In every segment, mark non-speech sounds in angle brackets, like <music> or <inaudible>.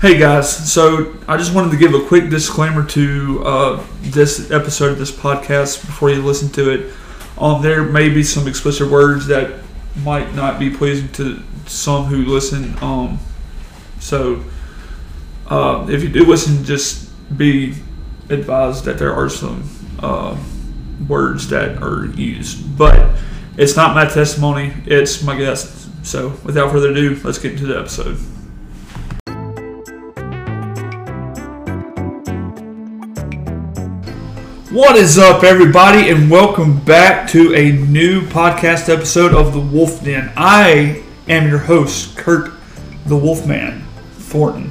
Hey guys, so I just wanted to give a quick disclaimer to uh, this episode of this podcast before you listen to it. Um, there may be some explicit words that might not be pleasing to some who listen. Um, so uh, if you do listen, just be advised that there are some uh, words that are used. But it's not my testimony, it's my guest. So without further ado, let's get into the episode. What is up, everybody, and welcome back to a new podcast episode of The Wolf Den. I am your host, Kurt the Wolfman Thornton.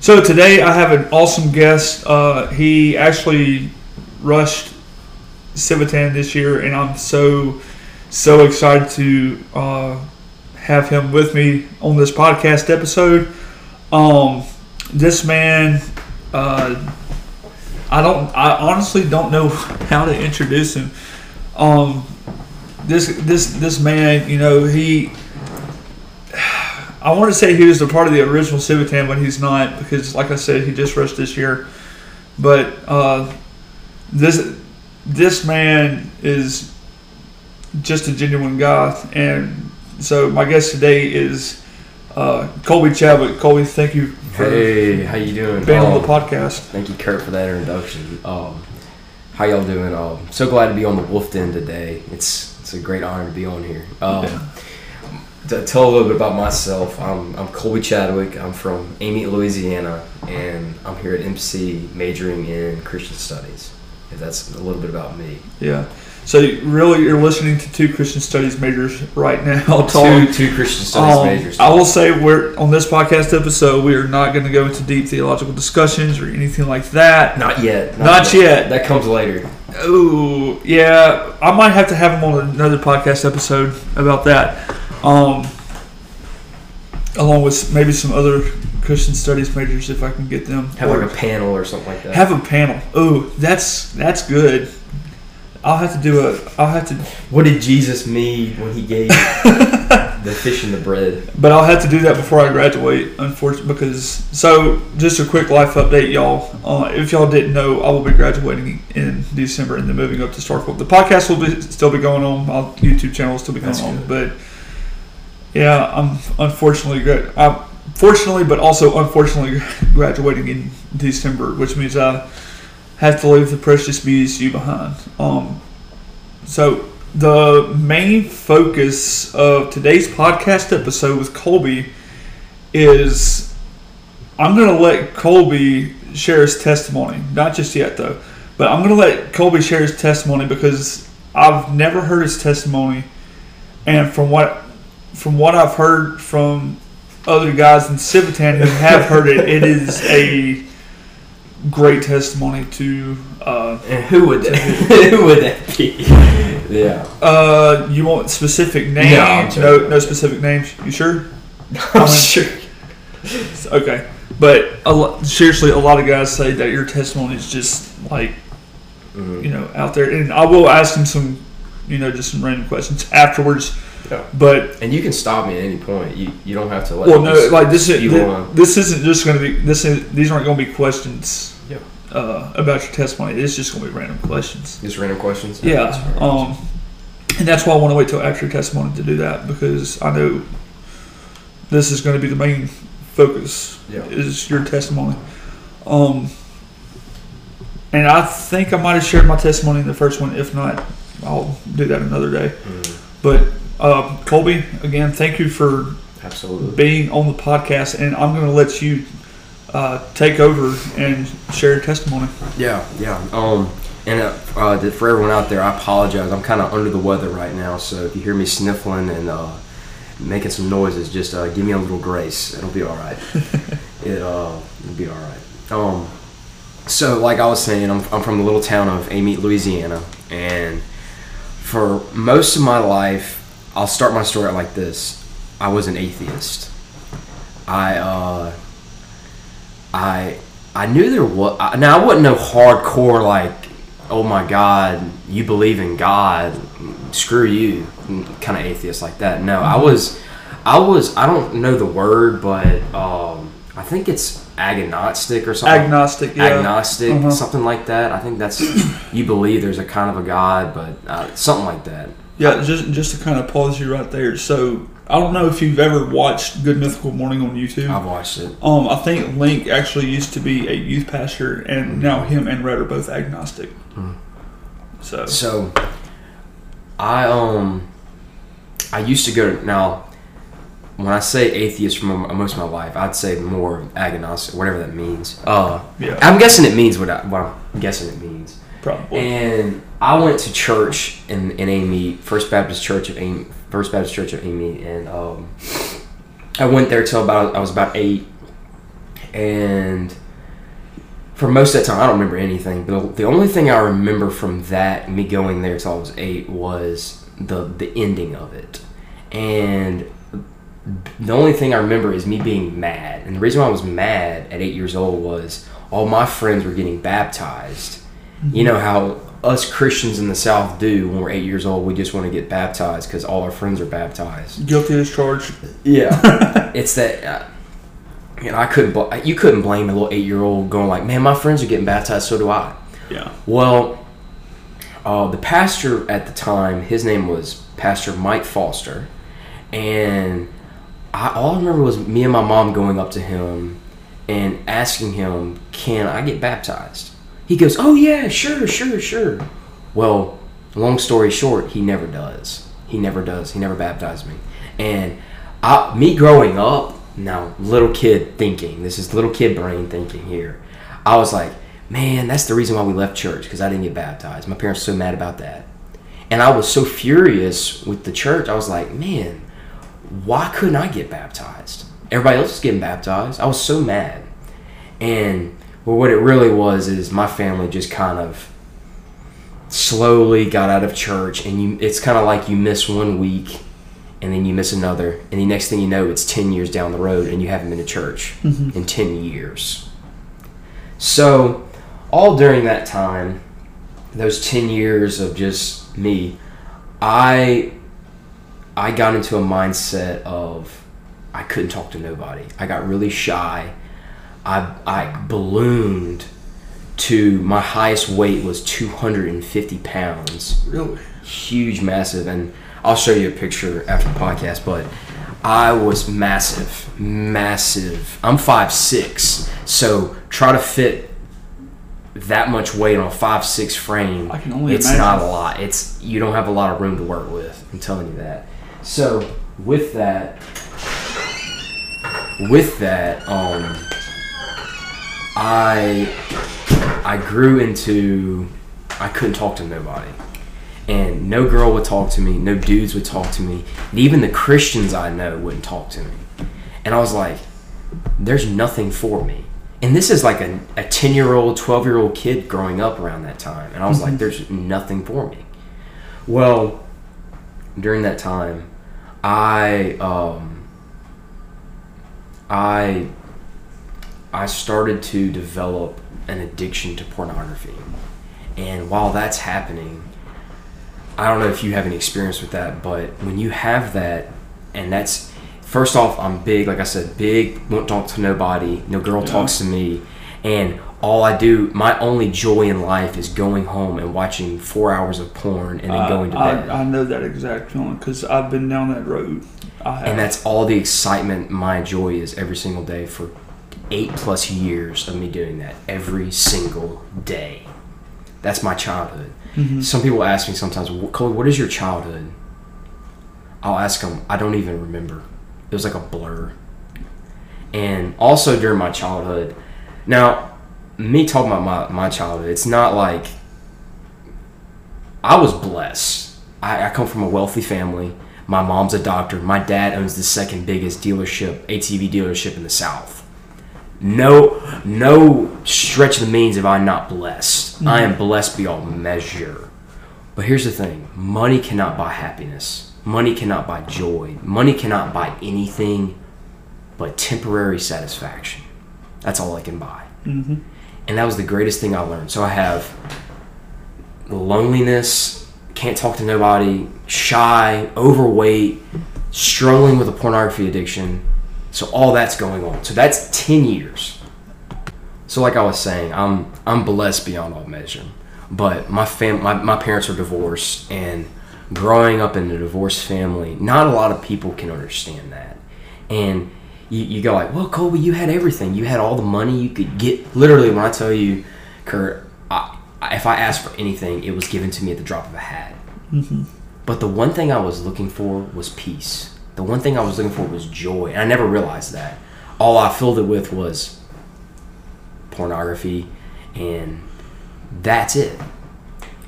So today I have an awesome guest. Uh, he actually rushed Civitan this year, and I'm so so excited to uh, have him with me on this podcast episode. Um, this man uh, I don't. I honestly don't know <laughs> how to introduce him. Um, this this this man, you know, he. <sighs> I want to say he was a part of the original Civitan, but he's not because, like I said, he just rushed this year. But uh, this this man is just a genuine guy, and so my guest today is uh, Colby Chadwick. Colby, thank you Hey, how you doing? being on the Um, podcast. Thank you, Kurt, for that introduction. Um, how y'all doing? Um, so glad to be on the Wolf Den today. It's it's a great honor to be on here. Um, Yeah. To tell a little bit about myself, I'm, I'm Colby Chadwick. I'm from Amite, Louisiana, and I'm here at MC majoring in Christian Studies. If that's a little bit about me. Yeah. So really, you're listening to two Christian studies majors right now talk. <laughs> Two, two Christian Studies Um, majors. I will say we're on this podcast episode. We are not going to go into deep theological discussions or anything like that. Not yet. Not yet. That comes later. Oh, yeah. I might have to have him on another podcast episode about that. Um, along with maybe some other Christian studies majors if I can get them. Have Or like a panel or something like that. have a panel. Oh, that's that's good. I'll have to do a. I'll have to What did Jesus mean when he gave <laughs> the fish and the bread? But I'll have to do that before I graduate, unfortunately, because so just a quick life update, y'all. Uh, if y'all didn't know, I will be graduating in December and then moving up to Starkville. The podcast will be still be going on. My YouTube channel will still be going That's on, good. but yeah, I'm unfortunately gra- I'm fortunately, but also unfortunately <laughs> graduating in December, which means I have to leave the precious BSU behind. Um, so the main focus of today's podcast episode with Colby is I'm going to let Colby share his testimony. Not just yet, though, but I'm going to let Colby share his testimony because I've never heard his testimony, and from what from what I've heard from other guys in Civitan who have heard it, it is a great testimony to. Uh, And who would that? <laughs> who would that be? Yeah. uh, you want specific names? No, no, no specific names. You sure? <laughs> I'm sure. Okay, but a lo- seriously, a lot of guys say that your testimony is just like Mhm. you know out there, and I will ask him some, you know, just some random questions afterwards. Yeah. But And you can stop me at any point. You you don't have to let well, no, like this is this, this isn't just going to be this is these aren't going to be questions. Yeah. Uh, about your testimony, it's just going to be random questions. Just random questions. Yeah, That's fair. um, and that's why I want to wait till after your testimony to do that because I know this is going to be the main focus. Yeah. is your testimony. Um, and I think I might have shared my testimony in the first one. If not, I'll do that another day. Mhm. But uh, Colby, again, thank you for Absolutely. being on the podcast, and I'm going to let you uh, take over and share your testimony. Yeah, yeah. Um, and uh, uh, for everyone out there, I apologize. I'm kind of under the weather right now, so if you hear me sniffling and uh, making some noises, just uh, give me a little grace. It'll be all right. <laughs> it uh, it'll be all right. Um, so like I was saying, I'm, I'm from the little town of Amite, Louisiana, and for most of my life, I'll start my story out like this. I was an atheist. I uh, I I knew there was. I- Now I wasn't no hardcore like, oh my God, you believe in God, screw you, kind of atheist like that. No, I was. I was I don't know the word, but um, I think it's agnostic or something. Agnostic, yeah. agnostic, Uh-huh. something like that. I think that's you believe there's a kind of a God, but uh, something like that. Yeah, just just to kind of pause you right there. So I don't know if you've ever watched Good Mythical Morning on YouTube. I've watched it. Um, I think Link actually used to be a youth pastor, and now him and Rhett are both agnostic. So So, I um, I used to go to now. When I say atheist for most of my life, I'd say more agnostic, whatever that means. Uh, Yeah. I'm guessing it means what, I, what I'm guessing it means. probably And I went to church in, in Amite, First Baptist Church of Amite, First Baptist Church of Amite, and um, I went there till about I was about eight, and for most of that time I don't remember anything. But the only thing I remember from that me going there till I was eight was the the ending of it, and the only thing I remember is me being mad. And the reason why I was mad at eight years old was all my friends were getting baptized. You know how us Christians in the South do when we're eight years old. We just want to get baptized because all our friends are baptized. guilty as charged. Yeah, <laughs> it's that. Uh, you know, I couldn't. bl- You couldn't blame a little eight-year-old going like, "Man, my friends are getting baptized, so do I." Yeah. Well, uh, the pastor at the time, his name was Pastor Mike Foster, and I all I remember was me and my mom going up to him and asking him, "Can I get baptized?" He goes, "Oh yeah, sure, sure, sure." Well, long story short, he never does. He never does. He never baptized me, and I, me growing up, now little kid thinking, this is little kid brain thinking here. I was like, man, that's the reason why we left church because I didn't get baptized. My parents were so mad about that, and I was so furious with the church. I was like, man, why couldn't I get baptized? Everybody else was getting baptized. I was so mad, and well, what it really was is my family just kind of slowly got out of church, and you. It's kind of like you miss one week and then you miss another, and the next thing you know, it's 10 years down the road, and you haven't been to church mm-hmm. in 10 years. So, all during that time, those 10 years of just me, I I got into a mindset of I couldn't talk to nobody. I got really shy. I I ballooned to my highest weight was 250 pounds Really? huge, massive, and I'll show you a picture after the podcast. But I was massive, massive. I'm five six, so try to fit that much weight on a five six frame. I can only it's imagine. not a lot. It's you don't have a lot of room to work with. I'm telling you that. So with that, with that, um, I I grew into I couldn't talk to nobody. And no girl would talk to me, no dudes would talk to me, and even the Christians I know wouldn't talk to me. And I was like, there's nothing for me. And this is like a, a 10 year old, 12 year old kid growing up around that time. And I was like, there's nothing for me. Well, during that time, I, um, I, I started to develop an addiction to pornography. And while that's happening, I don't know if you have any experience with that, but when you have that, and that's first off, I'm big, like I said, big, won't talk to nobody, no girl Yeah. talks to me, and all I do, my only joy in life is going home and watching four hours of porn and then I- going to I, bed. I know that exact feeling because I've been down that road. I have. and that's all the excitement my joy is every single day for eight plus years of me doing that every single day. That's my childhood. Mhm. Some people ask me sometimes, Cole, what is your childhood? I'll ask them, I don't even remember. It was like a blur. And also during my childhood, now, me talking about my, my childhood, it's not like I was blessed. I, I come from a wealthy family. My mom's a doctor. My dad owns the second biggest dealership, ATV dealership in the South. No, no stretch of the means am I'm not blessed. I am blessed beyond measure. But here's the thing: money cannot buy happiness. Money cannot buy joy. Money cannot buy anything but temporary satisfaction. That's all I can buy. Mhm. And that was the greatest thing I learned. So I have loneliness, can't talk to nobody, shy, overweight, struggling with a pornography addiction. So all that's going on. So that's 10 years. So like I was saying, I'm I'm blessed beyond all measure. But my fam my, my parents are divorced and growing up in a divorced family, not a lot of people can understand that. And you, you go like, well, Colby, you had everything. You had all the money you could get. Literally, when I tell you, Kurt, I, if I asked for anything, it was given to me at the drop of a hat. Mm-hmm. But the one thing I was looking for was peace. The one thing I was looking for was joy. And I never realized that. All I filled it with was pornography, and that's it.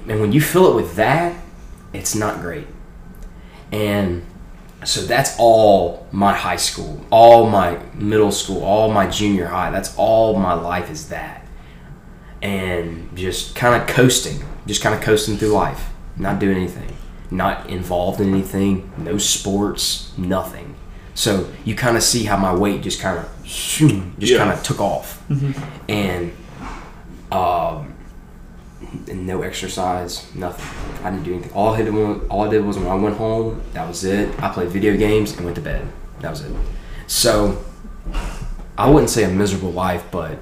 And when you fill it with that, it's not great. And so that's all my high school, all my middle school, all my junior high. That's all my life is that. And just kind of coasting, just kind of coasting through life, not doing anything, not involved in anything, no sports, nothing. So you kind of see how my weight just kind of just Yeah. kind of took off. And um, and no exercise, nothing. I didn't do anything. All I did was, all I did was when I went home, that was it. I played video games and went to bed. That was it. So I wouldn't say a miserable life, but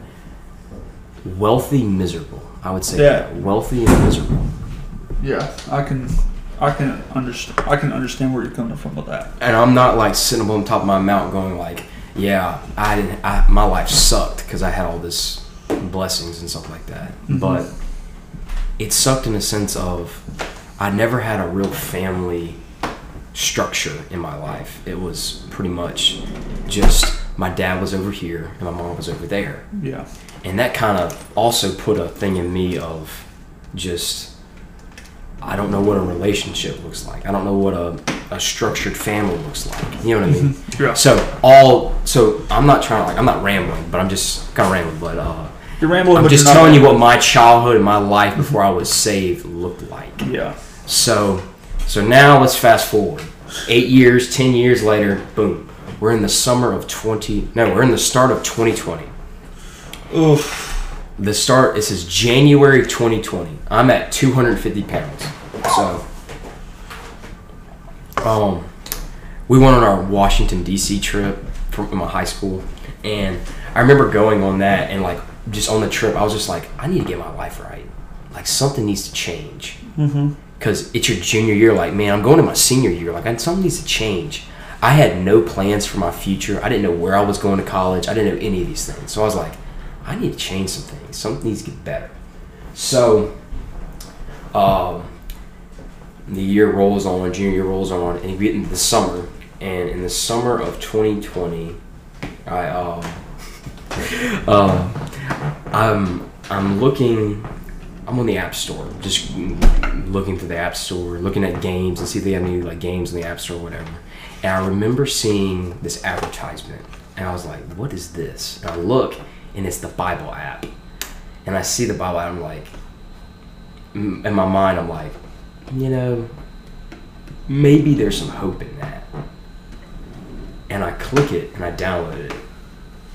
wealthy miserable. I would say Yeah. that. wealthy and miserable. Yeah, I can, I can understand. I can understand where you're coming from with that. And I'm not like sitting up on top of my mountain going like, yeah, I didn't. I, my life sucked because I had all this blessings and stuff like that. Mm-hmm. But it sucked in a sense of I never had a real family structure in my life. It was pretty much just my dad was over here and my mom was over there. Yeah, And that kind of also put a thing in me of just I don't know what a relationship looks like. I don't know what a, a structured family looks like. You know what I mean? Yeah. So all so I'm not trying to like I'm not rambling, but I'm just kind of rambling. But uh, you're rambling. I'm just telling you what my childhood and my life before I was saved looked like. Yeah, So, so now let's fast forward. Eight years, ten years later, boom, we're in the summer of twenty. No, we're in the start of 2020. oof. The start. This is January 2020. I'm at 250 pounds. So, um, we went on our Washington D.C. trip from my high school, and I remember going on that and like just on the trip, I was just like, I need to get my life right. Like something needs to change Mm-hmm. because it's your junior year. Like, man, I'm going to my senior year. Like, I- something needs to change. I had no plans for my future. I didn't know where I was going to college. I didn't know any of these things. So I was like, I need to change some things. Something needs to get better. So, um, the year rolls on, junior year rolls on, and you get into the summer. And in the summer of 2020, I um, <laughs> um, I'm I'm looking I'm on the App Store, just looking through the App Store, looking at games and see if they have any like games in the App Store or whatever. And I remember seeing this advertisement, and I was like, "What is this?" And I look, and it's the Bible app. And I see the Bible app, I'm like, in my mind, I'm like, you know, maybe there's some hope in that. And I click it and I download it.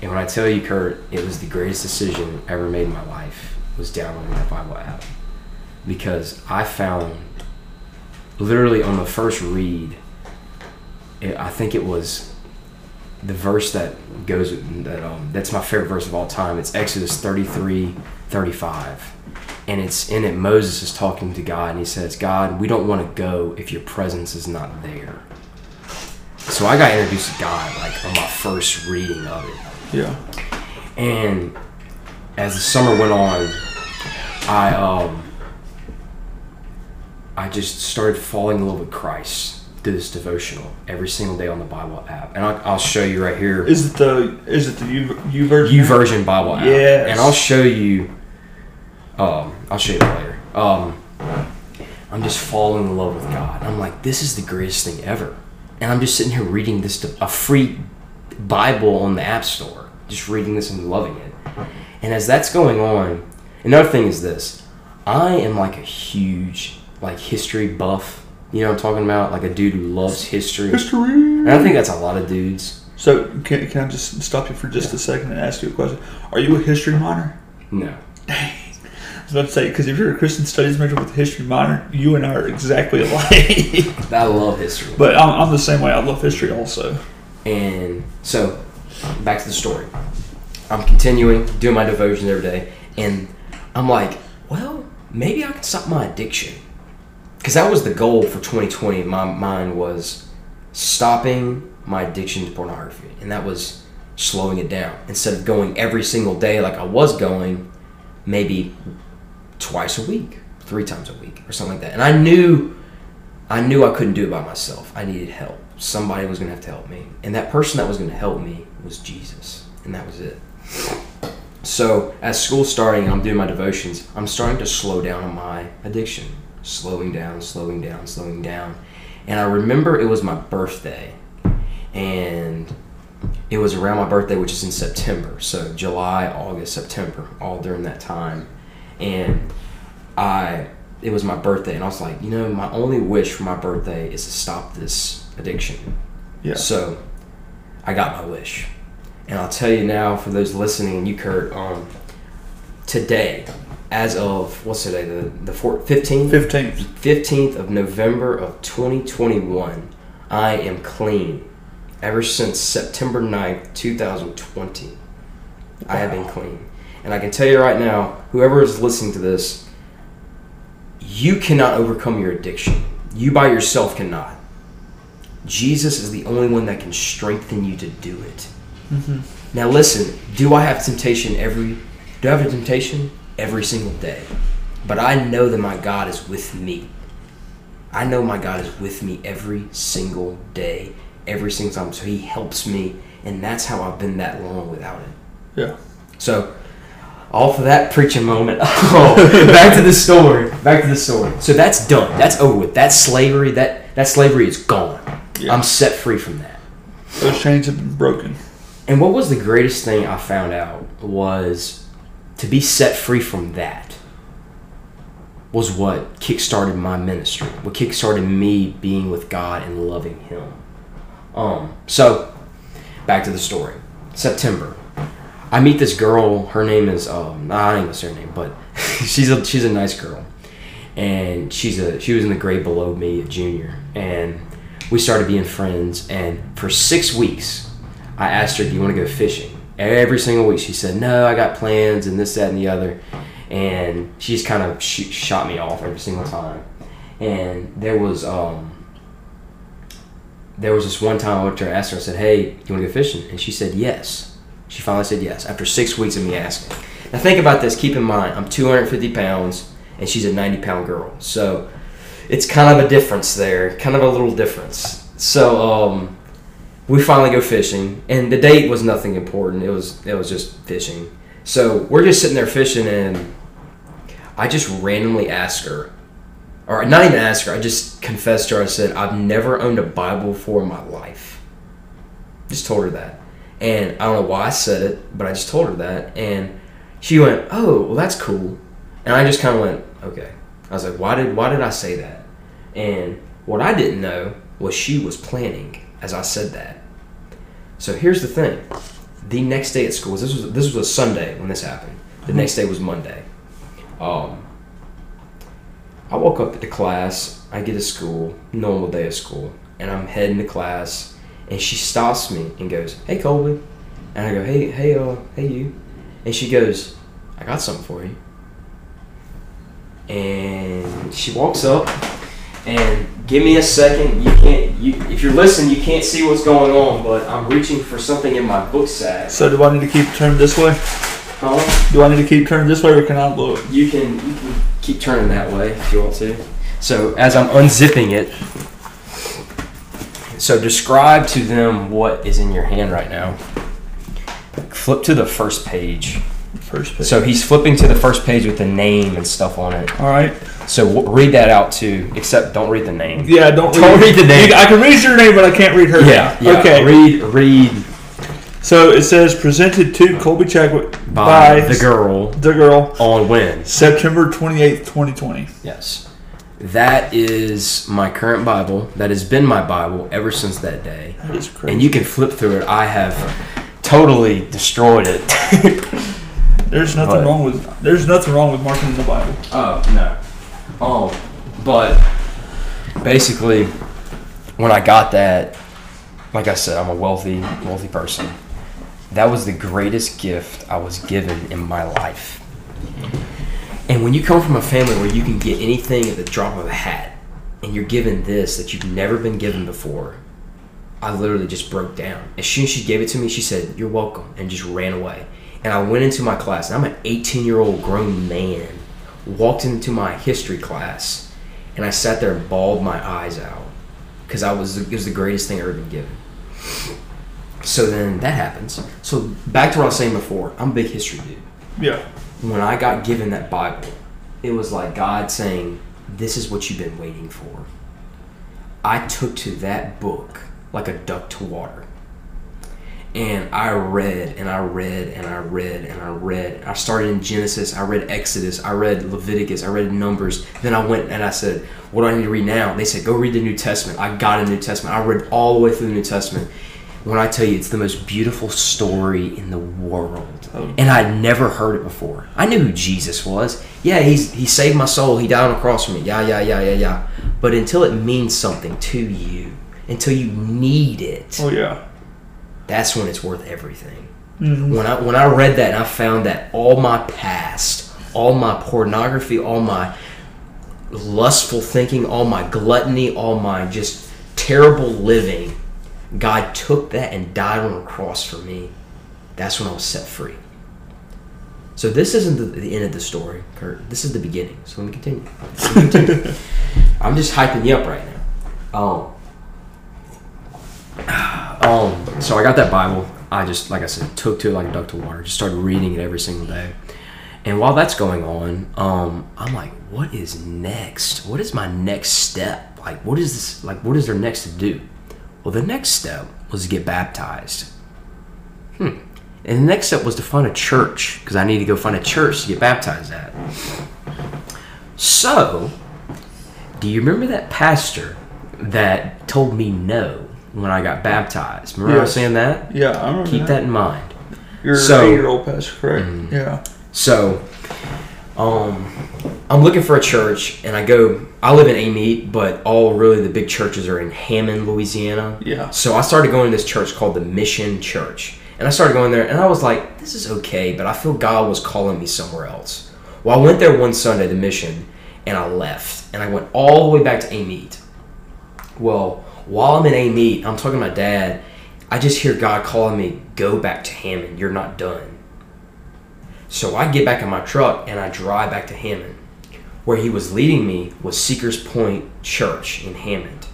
And when I tell you, Kurt, it was the greatest decision ever made in my life was downloading that Bible app. Because I found literally on the first read, it, I think it was the verse that goes that um, that's my favorite verse of all time. It's Exodus 33, 35. And it's in it Moses is talking to God and he says, God, we don't want to go if your presence is not there. So I got introduced to God like on my first reading of it. Yeah. And as the summer went on, I um I just started falling in love with Christ through this devotional every single day on the Bible app. And I'll, I'll show you right here. Is it the is it the U, YouVersion? U version Bible app. Yes. And I'll show you. Um, I'll show you later. Um, I'm just falling in love with God. I'm like, this is the greatest thing ever. And I'm just sitting here reading this, to, a free Bible on the App Store, just reading this and loving it. And as that's going on, another thing is this: I am like a huge like history buff. You know what I'm talking about? Like a dude who loves history. History. And I think that's a lot of dudes. So can, can I just stop you for just a second and ask you a question? Are you a history minor? No. I was about to say because if you're a Christian studies major with a history minor, you and I are exactly alike. <laughs> I love history. but I'm, I'm the same way. I love history also. And so, back to the story. I'm continuing doing my devotions every day, and I'm like, well, maybe I can stop my addiction. Because that was the goal for 2020. My mind was stopping my addiction to pornography, and that was slowing it down. Instead of going every single day like I was going, maybe twice a week, three times a week, or something like that. And I knew, I knew I couldn't do it by myself. I needed help. Somebody was going to have to help me, and that person that was going to help me was Jesus, and that was it. So as school starting, I'm doing my devotions. I'm starting to slow down on my addiction, slowing down, slowing down, slowing down. And I remember it was my birthday, and it was around my birthday, which is in September. So July, August, September, all during that time. And I, it was my birthday, and I was like, you know, my only wish for my birthday is to stop this addiction. Yeah. So I got my wish. And I'll tell you now, for those listening, you, Kurt, um, today, as of what's today, the the fifteenth, Fifteenth. fifteenth of November of twenty twenty one, I am clean. Ever since September 9th, two thousand twenty, I have been clean. And I can tell you right now, whoever is listening to this, you cannot overcome your addiction. You by yourself cannot. Jesus is the only one that can strengthen you to do it. Mm-hmm. Now listen, do I have temptation every do I have a temptation? Every single day. But I know that my God is with me. I know my God is with me every single day, every single time. So he helps me, and that's how I've been that long without it. Yeah. So, off for that preaching moment. <laughs> Oh, back to the story. Back to the story. So that's done. That's over with. That slavery. That that slavery is gone. Yeah. I'm set free from that. Those chains have been broken. And what was the greatest thing I found out was to be set free from that was what kickstarted my ministry. What kickstarted me being with God and loving Him. Um, so back to the story. September. I meet this girl. Her name is um, I don't even say her name, but <laughs> she's a she's a nice girl, and she's a she was in the grade below me, a junior, and we started being friends. And for six weeks, I asked her, "Do you want to go fishing?" Every single week, she said, "No, I got plans and this, that, and the other." And she's kind of sh- shot me off every single time. And there was um, there was this one time I went to her, asked her, I said, "Hey, you want to go fishing?" And she said yes. She finally said yes after six weeks of me asking. Now think about this. Keep in mind, I'm 250 pounds, and she's a 90 pound girl. So it's kind of a difference there, kind of a little difference. So um, we finally go fishing, and the date was nothing important. It was it was just fishing. So we're just sitting there fishing, and I just randomly asked her, or not even asked her. I just confessed to her. I said, "I've never owned a Bible before in my life." Just told her that, and I don't know why I said it, but I just told her that, and she went, "Oh, well, that's cool," and I just kind of went, "Okay." I was like, "Why did why did I say that?" And what I didn't know was she was planning as I said that. So here's the thing: the next day at school, this was this was a Sunday when this happened. The next day was Monday. Um, I woke up at the class. I get to school, normal day of school, and I'm heading to class. And she stops me and goes, "Hey, Colby," and I go, "Hey, hey, uh, hey, you," and she goes, "I got something for you." And she walks up and give me a second. You can't. You, if you're listening, you can't see what's going on, but I'm reaching for something in my book sack. So do I need to keep turning this way? Huh? Do I need to keep turning this way, or can I look? You can you can keep turning that way if you want to. So as I'm unzipping it, so describe to them what is in your hand right now. Flip to the first page. First page. So he's flipping to the first page with the name and stuff on it. All right. So w- read that out too, except don't read the name. Yeah. Don't Don't read the name. I can read your name, but I can't read her. Yeah. name. yeah. Okay. Read read So it says presented to Colby Chadwick by, by, the girl The girl. on when. September twenty eighth, twenty twenty. Yes. That is my current Bible. That has been my Bible ever since that day. That is crazy. And you can flip through it. I have totally destroyed it. <laughs> There's nothing But- wrong with there's nothing wrong with marking in the Bible. Oh no. Oh, but basically, when I got that, like I said, I'm a wealthy, wealthy person. That was the greatest gift I was given in my life. And when you come from a family where you can get anything at the drop of a hat, and you're given this that you've never been given before, I literally just broke down. As soon as she gave it to me, she said, You're welcome, and just ran away. And I went into my class, and I'm an 18 year old grown man, walked into my history class, and I sat there and bawled my eyes out because I was it was the greatest thing I've ever been given. So then that happens. So back to what I was saying before, I'm a big history dude Yeah. when I got given that Bible, it was like God saying, This is what you've been waiting for. I took to that book like a duck to water. And I read and I read and I read and I read. I started in Genesis, I read Exodus, I read Leviticus, I read Numbers. Then I went and I said, What do I need to read now? They said, Go read the New Testament. I got a New Testament. I read all the way through the New Testament. When I tell you, it's the most beautiful story in the world. Oh. And I'd never heard it before. I knew who Jesus was. Yeah, he's, he saved my soul. He died on the cross for me. Yeah, yeah, yeah, yeah, yeah. But until it means something to you, until you need it, Oh yeah. That's when it's worth everything. Mhm. When I when I read that and I found that all my past, all my pornography, all my lustful thinking, all my gluttony, all my just terrible living, God took that and died on a cross for me. That's when I was set free. So this isn't the, the end of the story, Kurt. This is the beginning. So let me continue. Let me continue. <laughs> I'm just hyping you up right now. Um, um, so I got that Bible. I just, like I said, took to it like a duck to water. Just started reading it every single day. And while that's going on, um, I'm like, what is next? What is my next step? Like, what is this? Like, what is there next to do? Well, the next step was to get baptized. Hmm. And the next step was to find a church because I need to go find a church to get baptized at. So, do you remember that pastor that told me no when I got baptized? Remember I was saying that? Yeah, I remember Keep that in mind. You're So- an eight-year-old pastor, correct? Mhm. Yeah. So, um, I'm looking for a church, and I go. I live in Amite, but all really the big churches are in Hammond, Louisiana. Yeah. So I started going to this church called the Mission Church, and I started going there, and I was like, "This is okay," but I feel God was calling me somewhere else. Well, I went there one Sunday, the Mission, and I left, and I went all the way back to Amite. Well, while I'm in Amite, I'm talking to my dad. I just hear God calling me, "Go back to Hammond. You're not done." So I get back in my truck and I drive back to Hammond. Where he was leading me was Seekers Point Church in Hammond.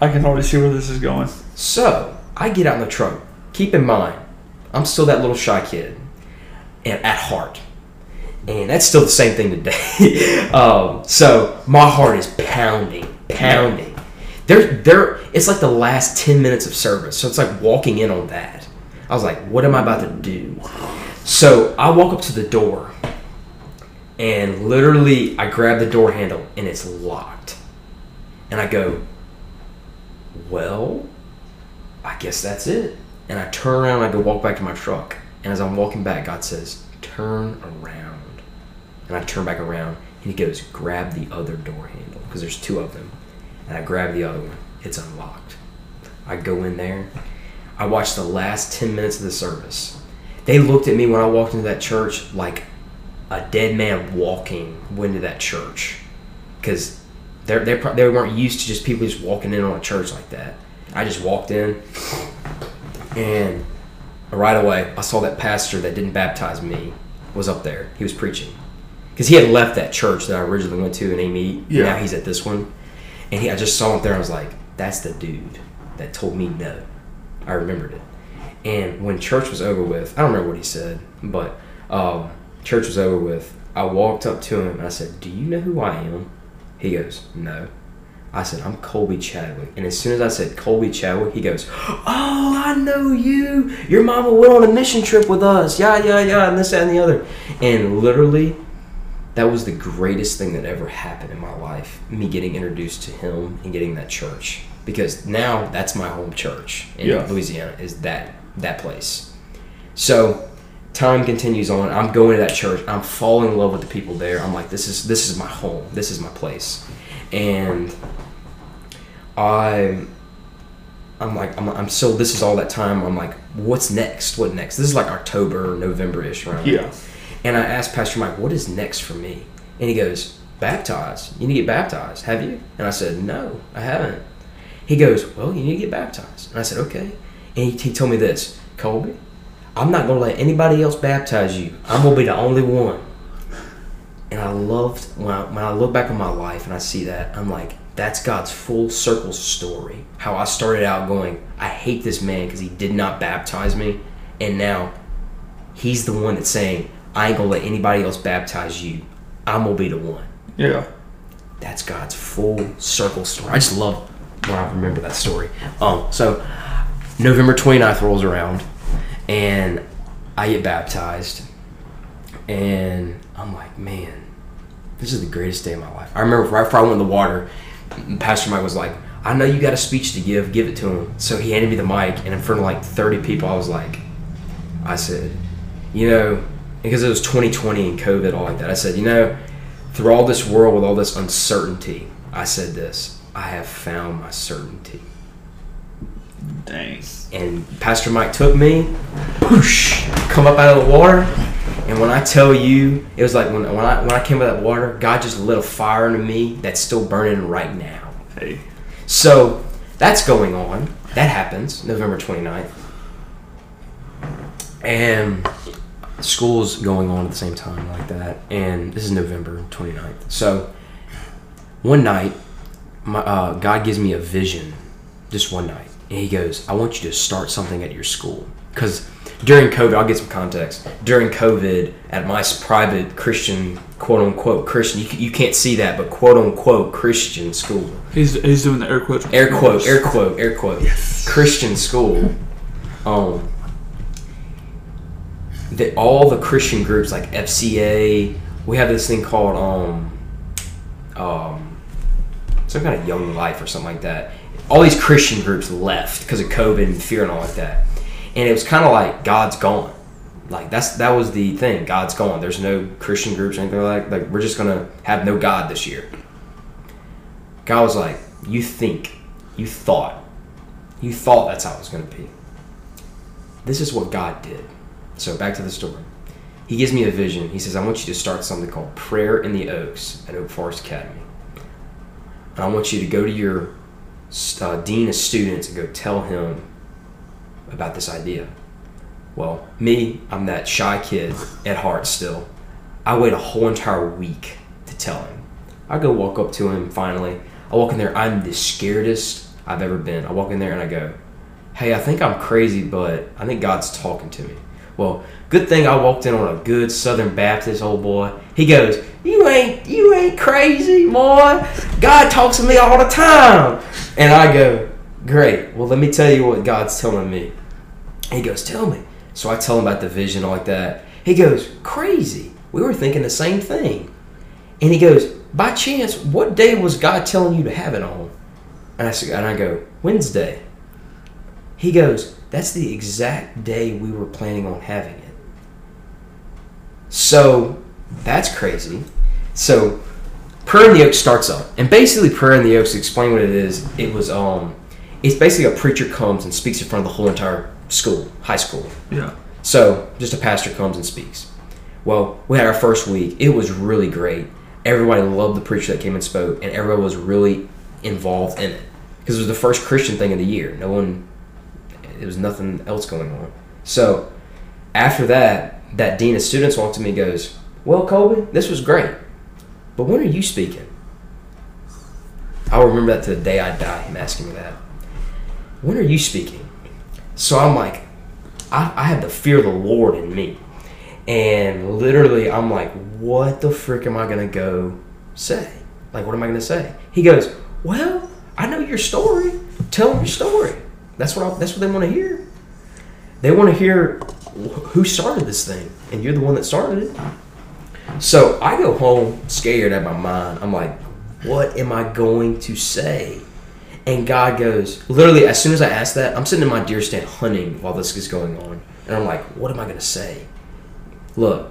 I can already see where this is going. So I get out in the truck. Keep in mind, I'm still that little shy kid, and at heart, and that's still the same thing today. <laughs> um, so my heart is pounding, pounding. There, there. It's like the last ten minutes of service, so it's like walking in on that. I was like, what am I about to do? So I walk up to the door, and literally I grab the door handle, and it's locked, and I go, well. I guess that's it. And I turn around and I go walk back to my truck. And as I'm walking back, God says, Turn around. And I turn back around and He goes, Grab the other door handle because there's two of them. And I grab the other one. It's unlocked. I go in there. I watch the last 10 minutes of the service. They looked at me when I walked into that church like a dead man walking went into that church because they're, they're, pro- they weren't used to just people just walking in on a church like that. I just walked in, and right away I saw that pastor that didn't baptize me was up there. He was preaching because he had left that church that I originally went to in Amite. Yeah. Now he's at this one, and he, I just saw him there. I was like, "That's the dude that told me no." I remembered it. And when church was over with, I don't remember what he said, but um, church was over with. I walked up to him and I said, "Do you know who I am?" He goes, "No." I said, I'm Colby Chadwick. And as soon as I said Colby Chadwick, he goes, Oh, I know you. Your mama went on a mission trip with us. Yeah, yeah, yeah, and this, that, and the other. And literally, that was the greatest thing that ever happened in my life. Me getting introduced to him and getting that church. Because now that's my home church in Yeah. Louisiana, is that that place. So time continues on. I'm going to that church. I'm falling in love with the people there. I'm like, this is this is my home. This is my place, and I. I'm like, I'm, I'm so, this is all that time. I'm like, what's next? What next? This is like October, November ish, right? Yeah. And I asked Pastor Mike, what is next for me? And he goes, baptize. You need to get baptized. Have you? And I said, no, I haven't. He goes, well, you need to get baptized. And I said, okay. And he, he told me this, Colby, I'm not going to let anybody else baptize you. I'm going to be the only one. And I loved, when I, when I look back on my life and I see that, I'm like, that's God's full circle story. How I started out going, I hate this man because he did not baptize me. And now he's the one that's saying, I ain't to let anybody else baptize you. I'm to be the one. Yeah. That's God's full circle story. I just love when I remember that story. Um, so November 29th rolls around and I get baptized and I'm like, man, this is the greatest day of my life. I remember right before I went in the water, Pastor Mike was like, I know you got a speech to give, give it to him. So he handed me the mic and in front of like 30 people, I was like, I said, you know, because it was 2020 and COVID, all like that, I said, you know, through all this world with all this uncertainty, I said this, I have found my certainty. Dang. And Pastor Mike took me, whoosh, come up out of the water. And when I tell you, it was like when, when I when I came out of that water, God just lit a fire into me that's still burning right now. Hey. So that's going on. That happens November 29th. And school's going on at the same time like that. And this is November 29th. So one night, my, uh, God gives me a vision just one night. And he goes, I want you to start something at your school. Because during COVID, I'll get some context. During COVID, at my private Christian, quote unquote Christian, you, you can't see that, but quote unquote Christian school, He's he's doing the air quotes. air quote, air quote, air quote, Yes. Christian school, um, that all the Christian groups like FCA, we have this thing called um, um, some kind of Young Life or something like that. All these Christian groups left because of COVID and fear and all like that, and it was kind of like God's gone. Like that's that was the thing. God's gone. There's no Christian groups or anything like like we're just gonna have no God this year. God was like, you think, you thought, you thought that's how it was gonna be. This is what God did. So back to the story. He gives me a vision. He says, I want you to start something called Prayer in the Oaks at Oak Forest Academy. And I want you to go to your uh, dean of students and go tell him about this idea. Well, me, I'm that shy kid at heart still. I wait a whole entire week to tell him. I go walk up to him finally. I walk in there, I'm the scaredest I've ever been. I walk in there and I go, Hey, I think I'm crazy, but I think God's talking to me. Well, good thing I walked in on a good Southern Baptist old boy. He goes, "You ain't, you ain't crazy, boy. God talks to me all the time." And I go, "Great. Well, let me tell you what God's telling me." He goes, "Tell me." So I tell him about the vision like that. He goes, "Crazy. We were thinking the same thing." And he goes, "By chance, what day was God telling you to have it on?" And I and I go, "Wednesday." He goes, That's the exact day we were planning on having it. So that's crazy. So Prayer in the Oaks starts up. And basically Prayer in the Oaks, explain what it is, it was um it's basically a preacher comes and speaks in front of the whole entire school, high school. Yeah. So just a pastor comes and speaks. Well, we had our first week. It was really great. Everybody loved the preacher that came and spoke, and everybody was really involved in it because it was the first Christian thing of the year. No one, it was nothing else going on. So after that, that dean of students walked to me and goes, "Well, Colby, this was great, but when are you speaking?" I'll remember that to the day I die. Him asking me that. When are you speaking? So I'm like, I, I have the fear of the Lord in me. And literally, I'm like, what the frick am I going to go say? Like, what am I going to say? He goes, well, I know your story. Tell them your story. That's what, I, that's what they want to hear. They want to hear who started this thing. And you're the one that started it. So I go home scared at my mind. I'm like, what am I going to say? And God goes, literally, as soon as I ask that, I'm sitting in my deer stand hunting while this is going on. And I'm like, what am I going to say? Look,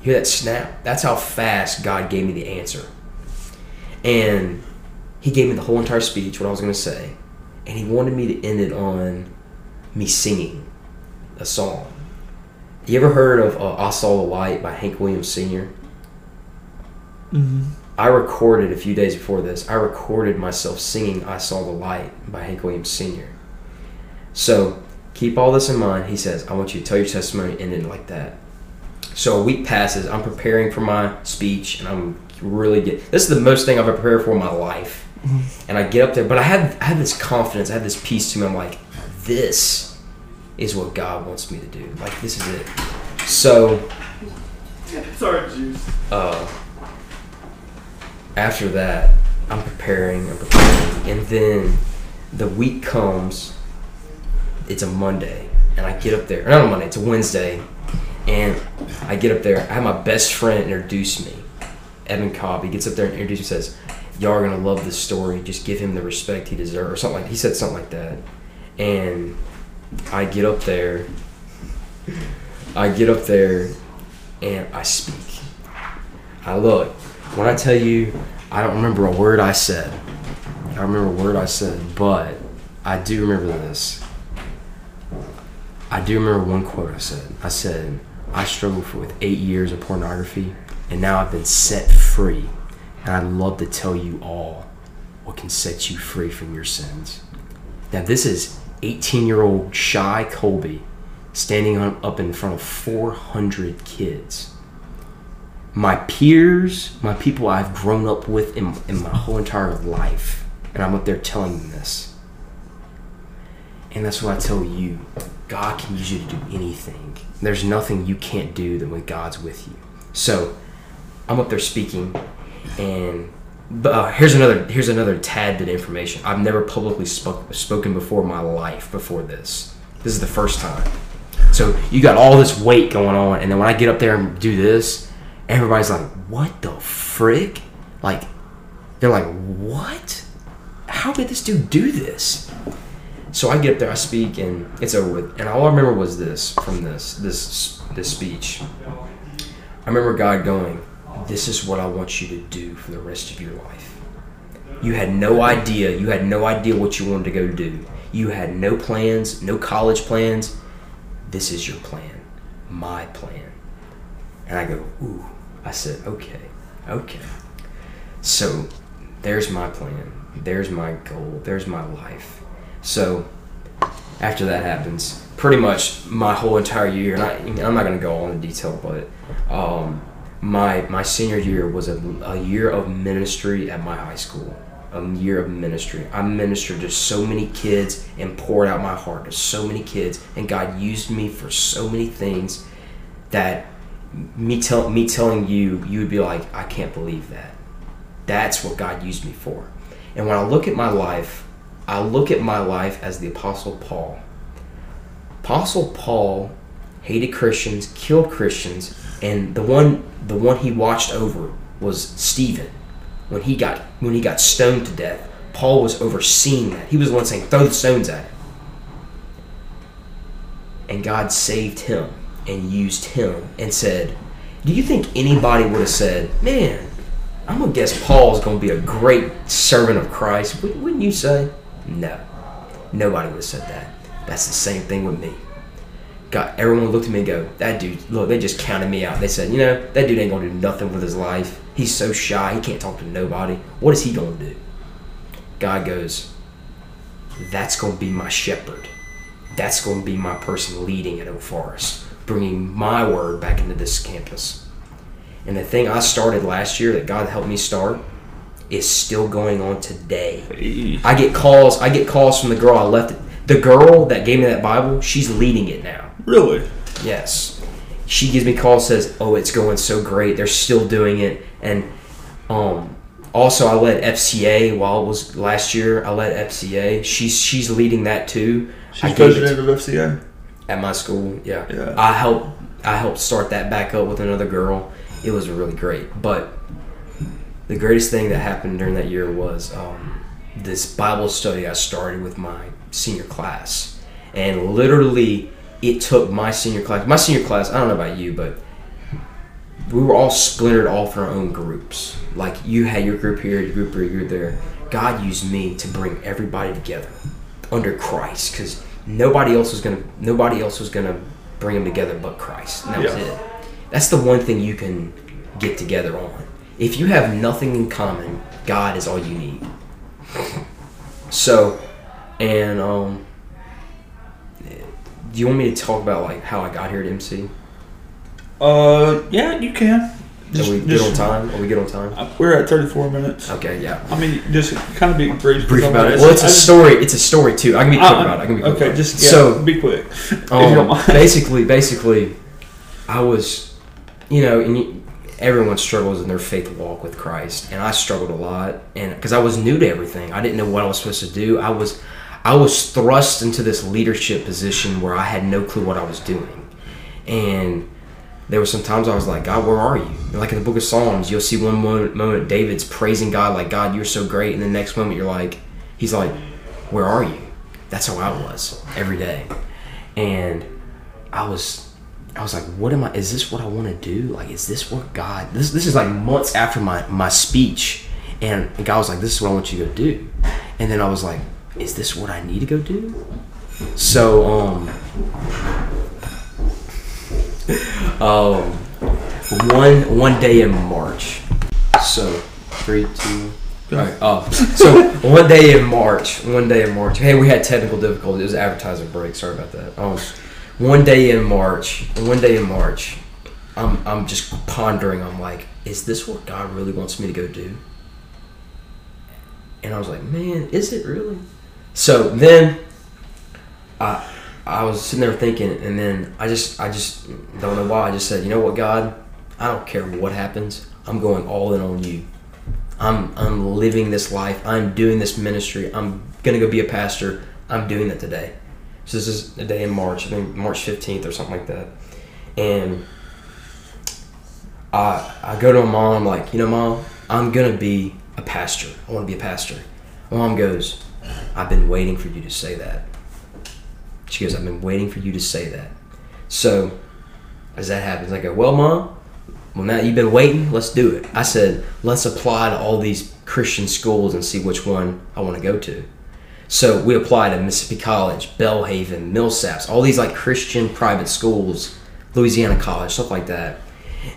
hear that snap? That's how fast God gave me the answer. And He gave me the whole entire speech, what I was going to say. And He wanted me to end it on me singing a song. You ever heard of uh, I Saw the Light by Hank Williams Sr.? Mm-hmm. I recorded a few days before this. I recorded myself singing "I Saw the Light" by Hank Williams Sr. So keep all this in mind. He says, "I want you to tell your testimony and end like that." So a week passes. I'm preparing for my speech, and I'm really get. This is the most thing I've prepared for in my life. And I get up there, but I had I had this confidence. I had this peace to me. I'm like, this is what God wants me to do. Like this is it. So <laughs> Sorry, juice. uh, after that, I'm preparing, I'm preparing, and then the week comes. It's a Monday, and I get up there. Not a Monday, it's a Wednesday, and I get up there. I have my best friend introduce me, Evan Cobb. He gets up there and introduces me. Says, "Y'all are gonna love this story. Just give him the respect he deserves," or something like. He said something like that, and I get up there. I get up there, and I speak. I look. When I tell you, I don't remember a word I said. I remember a word I said, but I do remember this. I do remember one quote I said. I said, I struggled for, with eight years of pornography, and now I've been set free. And I'd love to tell you all what can set you free from your sins. Now, this is 18 year old Shy Colby standing on, up in front of 400 kids my peers, my people I've grown up with in, in my whole entire life, and I'm up there telling them this. And that's what I tell you God can use you to do anything. There's nothing you can't do when God's with you. So I'm up there speaking, and but uh, here's another here's another tad bit of information. I've never publicly spoke, spoken before in my life before this. This is the first time. So you got all this weight going on, and then when I get up there and do this, everybody's like, "What the frick?" Like, they're like, "What? How did this dude do this?" So I get up there, I speak, and it's over with. And all I remember was this from this this this speech. I remember God going, "This is what I want you to do for the rest of your life." You had no idea. You had no idea what you wanted to go do. You had no plans, no college plans. This is your plan, my plan. And I go, ooh. I said, okay, okay. So there's my plan. There's my goal. There's my life. So after that happens, pretty much my whole entire year, and I, I'm not going to go all into detail, but um, my my senior year was a, a year of ministry at my high school. A year of ministry. I ministered to so many kids and poured out my heart to so many kids, and God used me for so many things that me tell me telling you, you would be like, I can't believe that. That's what God used me for. And when I look at my life, I look at my life as the Apostle Paul. Apostle Paul hated Christians, killed Christians, and the one the one he watched over was Stephen. When he got when he got stoned to death, Paul was overseeing that. He was the one saying, "Throw the stones at him." And God saved him and used him and said, Do you think anybody would have said, Man, I'm to guess Paul's to be a great servant of Christ? Wouldn't you say? No. Nobody would have said that. That's the same thing with me. God, everyone looked at me and go, That dude, look, they just counted me out. They said, You know, that dude ain't going to do nothing with his life. He's so shy, he can't talk to nobody. What is he going to do? God goes, That's going to be my shepherd. That's going to be my person leading at Oak Forest bringing my word back into this campus. And the thing I started last year that God helped me start is still going on today. I get calls. I get calls from the girl I left. It. The girl that gave me that Bible, she's leading it now. Really? Yes. She gives me calls. Says, "Oh, it's going so great. They're still doing it." And um, also, I led FCA while it was last year. I led FCA. She's she's leading that too. She's president of FCA at my school. Yeah. Yeah. I helped I helped start that back up with another girl. It was really great. But the greatest thing that happened during that year was um, this Bible study I started with my senior class. And literally it took my senior class. My senior class, I don't know about you, but we were all splintered off in our own groups. Like you had your group here, your group here, your group there. God used me to bring everybody together under Christ, because nobody else was gonna nobody else was gonna bring them together but Christ. And that was it. That's the one thing you can get together on. If you have nothing in common, God is all you need. So, and um, do you want me to talk about like how I got here at MC? Uh, yeah, you can. Are we good on time? Are we good on time? Uh, We're at 34 minutes. Okay, yeah. I mean, just kind of be brief. Brief about it. Well, it's a just- story. It's a story too. I can be quick Uh, about it. I can be quick okay, just yeah, so be quick. <laughs> um, basically, basically, I was, you know, and you, everyone struggles in their faith walk with Christ, and I struggled a lot, and because I was new to everything, I didn't know what I was supposed to do. I was, I was thrust into this leadership position where I had no clue what I was doing, and there were some times I was like, God, where are you? Like in the book of Psalms, you'll see one moment, moment David's praising God, like, God, you're so great. And the next moment, you're like, He's like, Where are you? That's how I was every day. And I was, I was like, What am I? Is this what I want to do? Like, is this what God? This this is like months after my my speech, and God was like, This is what I want you to do. And then I was like, Is this what I need to go do? So um, um, one one day in March. So three, two. All right. Oh, so <laughs> one day in March. One day in March. Hey, we had technical difficulties. It was advertising break. Sorry about that. Um, one day in March. One day in March. I'm I'm just pondering. I'm like, is this what God really wants me to go do? And I was like, man, is it really? So then, I I was sitting there thinking, and then I just I just don't know why I just said, you know what, God, I don't care what happens. I'm going all in on you. I'm I'm living this life. I'm doing this ministry. I'm gonna go be a pastor. I'm doing that today. So this is a day in March, I think March fifteenth or something like that. And I I go to my mom, I'm like, you know, mom, I'm gonna be a pastor. I want to be a pastor. My mom goes, I've been waiting for you to say that. She goes, I've been waiting for you to say that. So as that happens, I go, well, mom, well now you've been waiting, let's do it. I said, let's apply to all these Christian schools and see which one I want to go to. So we applied to Mississippi College, Belhaven, Millsaps, all these like Christian private schools, Louisiana College, stuff like that.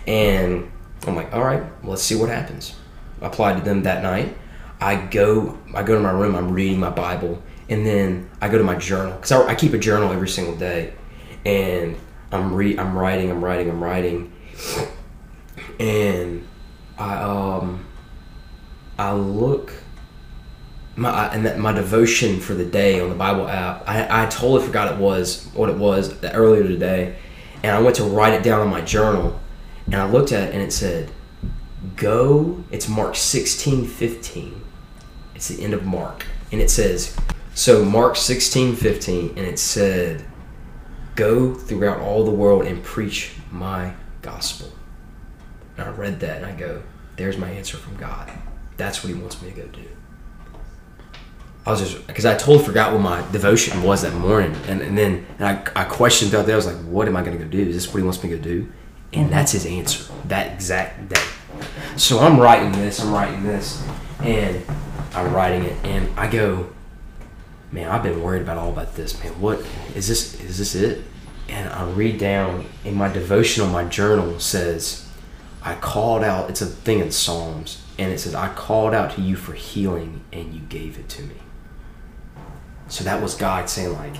And I'm like, all right, let's see what happens. I applied to them that night. I go, I go to my room. I'm reading my Bible, and then I go to my journal because I, I keep a journal every single day, and I'm re, I'm writing, I'm writing, I'm writing, and I um, I look my and that my devotion for the day on the Bible app. I, I totally forgot it was what it was earlier today, and I went to write it down on my journal, and I looked at it and it said, "Go." It's Mark sixteen fifteen. It's the end of Mark, and it says, so Mark sixteen fifteen, and it said, "Go throughout all the world and preach my gospel." And I read that and I go, "There's my answer from God. That's what He wants me to go do." I was just because I totally forgot what my devotion was that morning, and, and then and I, I questioned out there. I was like, "What am I going to go do? Is this what he wants me to go do?" And that's his answer that exact day. So I'm writing this, I'm writing this, and I'm writing it, and I go, "Man, I've been worried about all about this, man. What is this? Is this it?" And I read down in my devotional, my journal says, "I called out." It's a thing in Psalms, and it says, "I called out to you for healing, and you gave it to me." So that was God saying, like,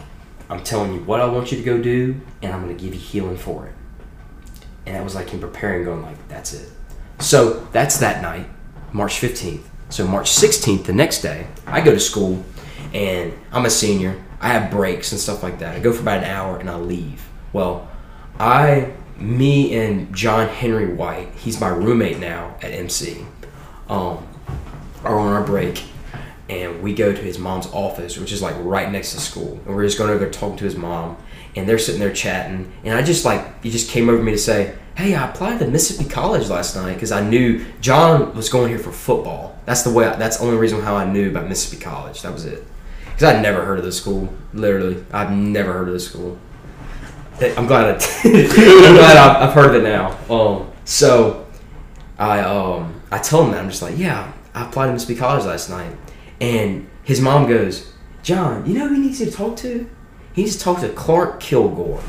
I'm telling you what I want you to go do, and I'm going to give you healing for it. And that was like him preparing, going like, that's it. So that's that night, March 15th. So March 16th, the next day, I go to school, and I'm a senior. I have breaks and stuff like that. I go for about an hour, and I leave. Well, I, me and John Henry White, he's my roommate now at MC, um, are on our break and we go to his mom's office, which is like right next to school, and we're just going to go talk to his mom, and they're sitting there chatting, and I just like he just came over to me to say, "Hey, I applied to Mississippi College last night because I knew John was going here for football. That's the way. I, that's the only reason how I knew about Mississippi College. That was it, because I'd never heard of the school. Literally, I've never heard of the school. I'm glad. I, <laughs> I'm glad I've, I've heard of it now. Um, so I um I told him that I'm just like, yeah, I applied to Mississippi College last night, and his mom goes, John, you know who he needs you to talk to? He needs to talk to Clark Kilgore.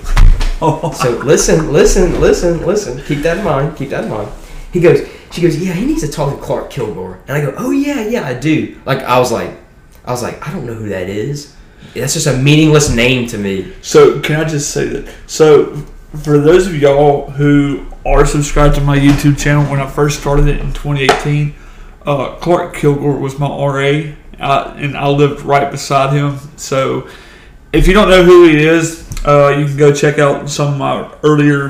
So listen, listen, listen, listen. Keep that in mind. Keep that in mind. He goes. She goes. Yeah, he needs to talk to Clark Kilgore. And I go. Oh yeah, yeah, I do. Like I was like, I was like, I don't know who that is. That's just a meaningless name to me. So can I just say that? So for those of y'all who are subscribed to my YouTube channel, when I first started it in 2018, uh, Clark Kilgore was my RA, uh, and I lived right beside him. So if you don't know who he is, uh, you can go check out some of my earlier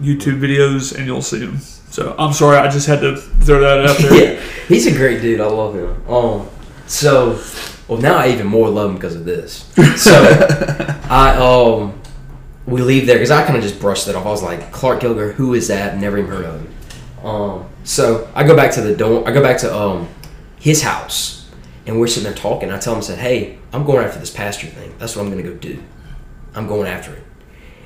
YouTube videos, and you'll see him. So I'm sorry, I just had to throw that out there. <laughs> yeah, he's a great dude. I love him. Um, so well now I even more love him because of this. So <laughs> I um we leave there because I kind of just brushed it off. I was like Clark Kilgore, who is that? Never even heard of him. Um, so I go back to the dorm. I go back to um his house, and we're sitting there talking. I tell him, I said, "Hey, I'm going after this pastor thing. That's what I'm going to go do. I'm going after it."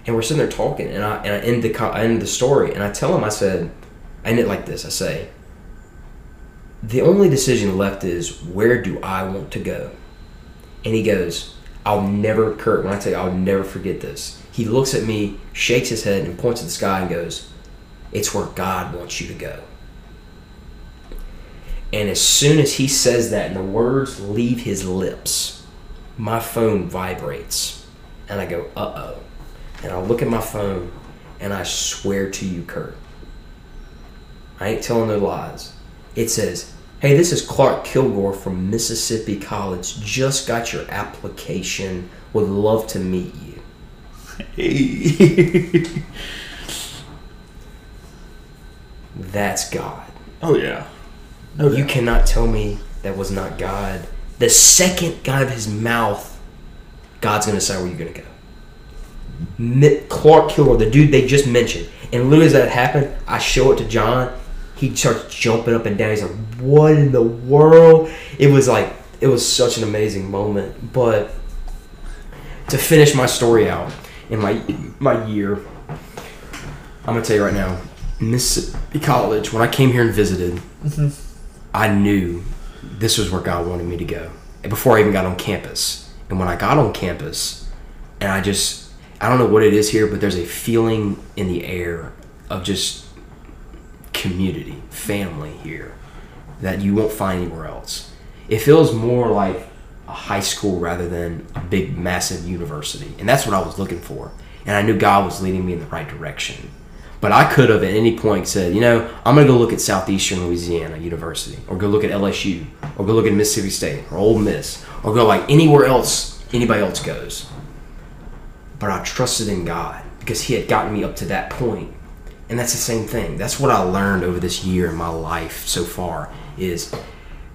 And we're sitting there talking, and I and I end the I end the story, and I tell him, I said, I end it like this. I say, the only decision left is where do I want to go? And he goes, I'll never, Kurt, when I tell you, I'll never forget this. He looks at me, shakes his head, and points at the sky and goes, It's where God wants you to go. And as soon as he says that and the words leave his lips, my phone vibrates. And I go, uh oh. And I look at my phone and I swear to you, Kurt, I ain't telling no lies. It says, Hey, this is Clark Kilgore from Mississippi College. Just got your application. Would love to meet you. Hey. <laughs> That's God. oh yeah. No You doubt. cannot tell me that was not God. The second out of his mouth, God's going to decide where you're going to go. Clark Kilgore, the dude they just mentioned. And literally as that happened, I show it to John. He starts jumping up and down. He's like, what in the world? It was like, it was such an amazing moment. But to finish my story out in my my year, I'm gonna tell you right now, Mississippi College. When I came here and visited, mm-hmm. I knew this was where God wanted me to go. Before I even got on campus, and when I got on campus, and I just I don't know what it is here, but there's a feeling in the air of just community, family here that you won't find anywhere else. It feels more like a high school rather than a big, massive university. And that's what I was looking for. And I knew God was leading me in the right direction. But I could have at any point said, you know, I'm going to go look at Southeastern Louisiana University, or go look at LSU, or go look at Mississippi State, or Ole Miss, or go like anywhere else anybody else goes. But I trusted in God because He had gotten me up to that point. And that's the same thing. That's what I learned over this year in my life so far is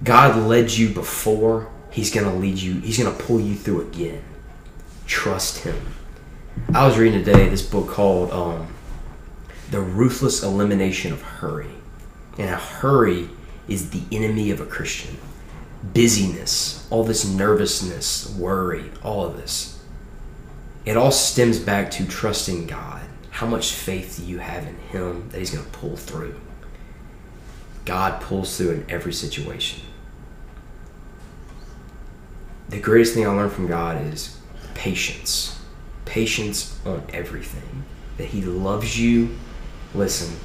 God led you before, He's gonna lead you, He's gonna pull you through again. Trust Him. I was reading today this book called um, The Ruthless Elimination of Hurry. And a hurry is the enemy of a Christian. Busyness, all this nervousness, worry, all of this. It all stems back to trusting God. How much faith do you have in Him that He's going to pull through? God pulls through in every situation. The greatest thing I learned from God is patience. Patience on everything. That He loves you. Listen,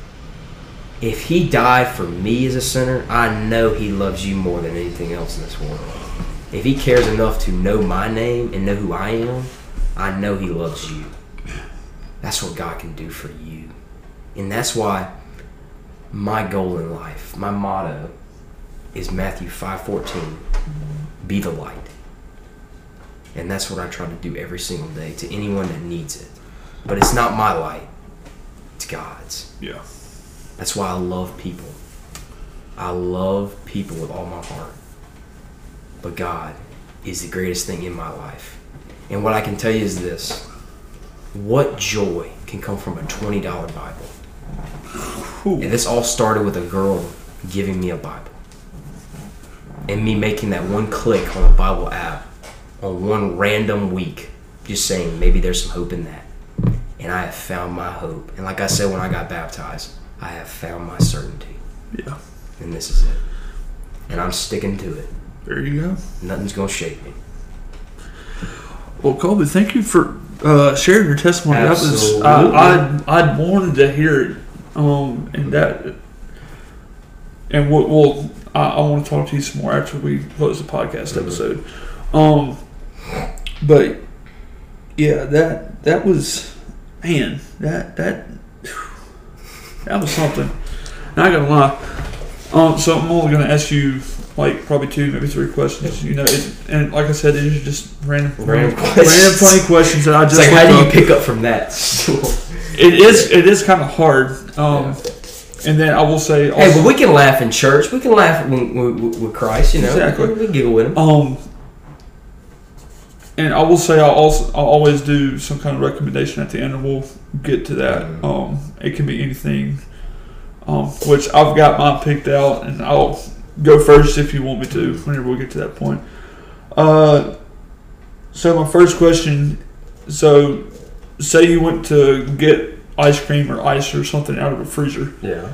if He died for me as a sinner, I know He loves you more than anything else in this world. If He cares enough to know my name and know who I am, I know He loves you. That's what God can do for you. And that's why my goal in life, my motto is Matthew 5:14, be the light. And that's what I try to do every single day to anyone that needs it. But it's not my light. It's God's. Yeah. That's why I love people. I love people with all my heart. But God is the greatest thing in my life. And what I can tell you is this what joy can come from a $20 Bible? Whew. And this all started with a girl giving me a Bible. And me making that one click on a Bible app on one random week, just saying maybe there's some hope in that. And and I have found my hope. And like I said when I got baptized, I have found my certainty, Yeah. and this is it. And I'm sticking to it. There you go. Nothing's gonna shake me. Well, Colby, thank you for uh, sharing your testimony. That was I, Absolutely. I I wanted to hear it, um, and that, and we'll, we'll I, I want to talk to you some more after we close the podcast Mhm. episode. Um, but yeah, that that was man, that that that was something. Not gonna lie. Um, so I'm only gonna ask you like probably two, maybe three questions. You know, it, and like I said, these are just random, Random questions. random, questions. funny questions that I It's just. like, how do you up. pick up from that? <laughs> It is. It is kind of hard. Um, and then I will say. Also, hey, but we can laugh in church. We can laugh with, with, with Christ. You know, Exactly. We can giggle with him. Um, and I will say I'll also I'll always do some kind of recommendation at the end, and we'll get to that. Mhm. Um, it can be anything, um, which I've got mine picked out, and I'll go first if you want me to. Whenever we get to that point. Uh, so my first question, so say you went to get ice cream or ice or something out of a freezer. Yeah.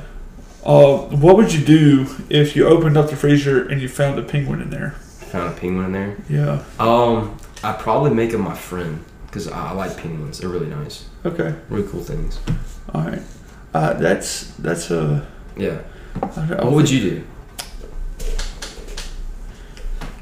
Uh, what would you do if you opened up the freezer and you found a penguin in there? Found a penguin in there. Yeah. Um, I'd probably make him my friend because I, I like penguins. They're really nice, Okay. really cool things. All right. Uh, that's that's a. Yeah. I What would you do?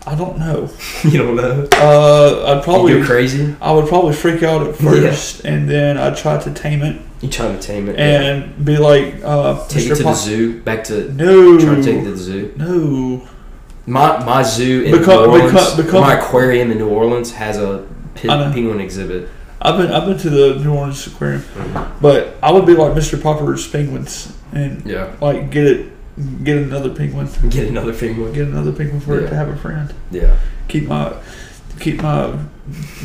I don't know. <laughs> you don't know. Uh, I'd probably. go crazy. I would probably freak out at Yeah. first, and then I'd try to tame it You trying to tame it? and be like, uh, take Mr. it to the zoo. Back to No. trying to take it to the zoo. No. My my zoo in Become- New Orleans, become- become- my aquarium in New Orleans has a pe- penguin exhibit. I've been I've been to the New Orleans Aquarium, but I would be like Mr. Popper's penguins and Yeah, like get it, get another penguin, get another penguin. get another penguin for it to have a friend. Yeah, Keep my keep my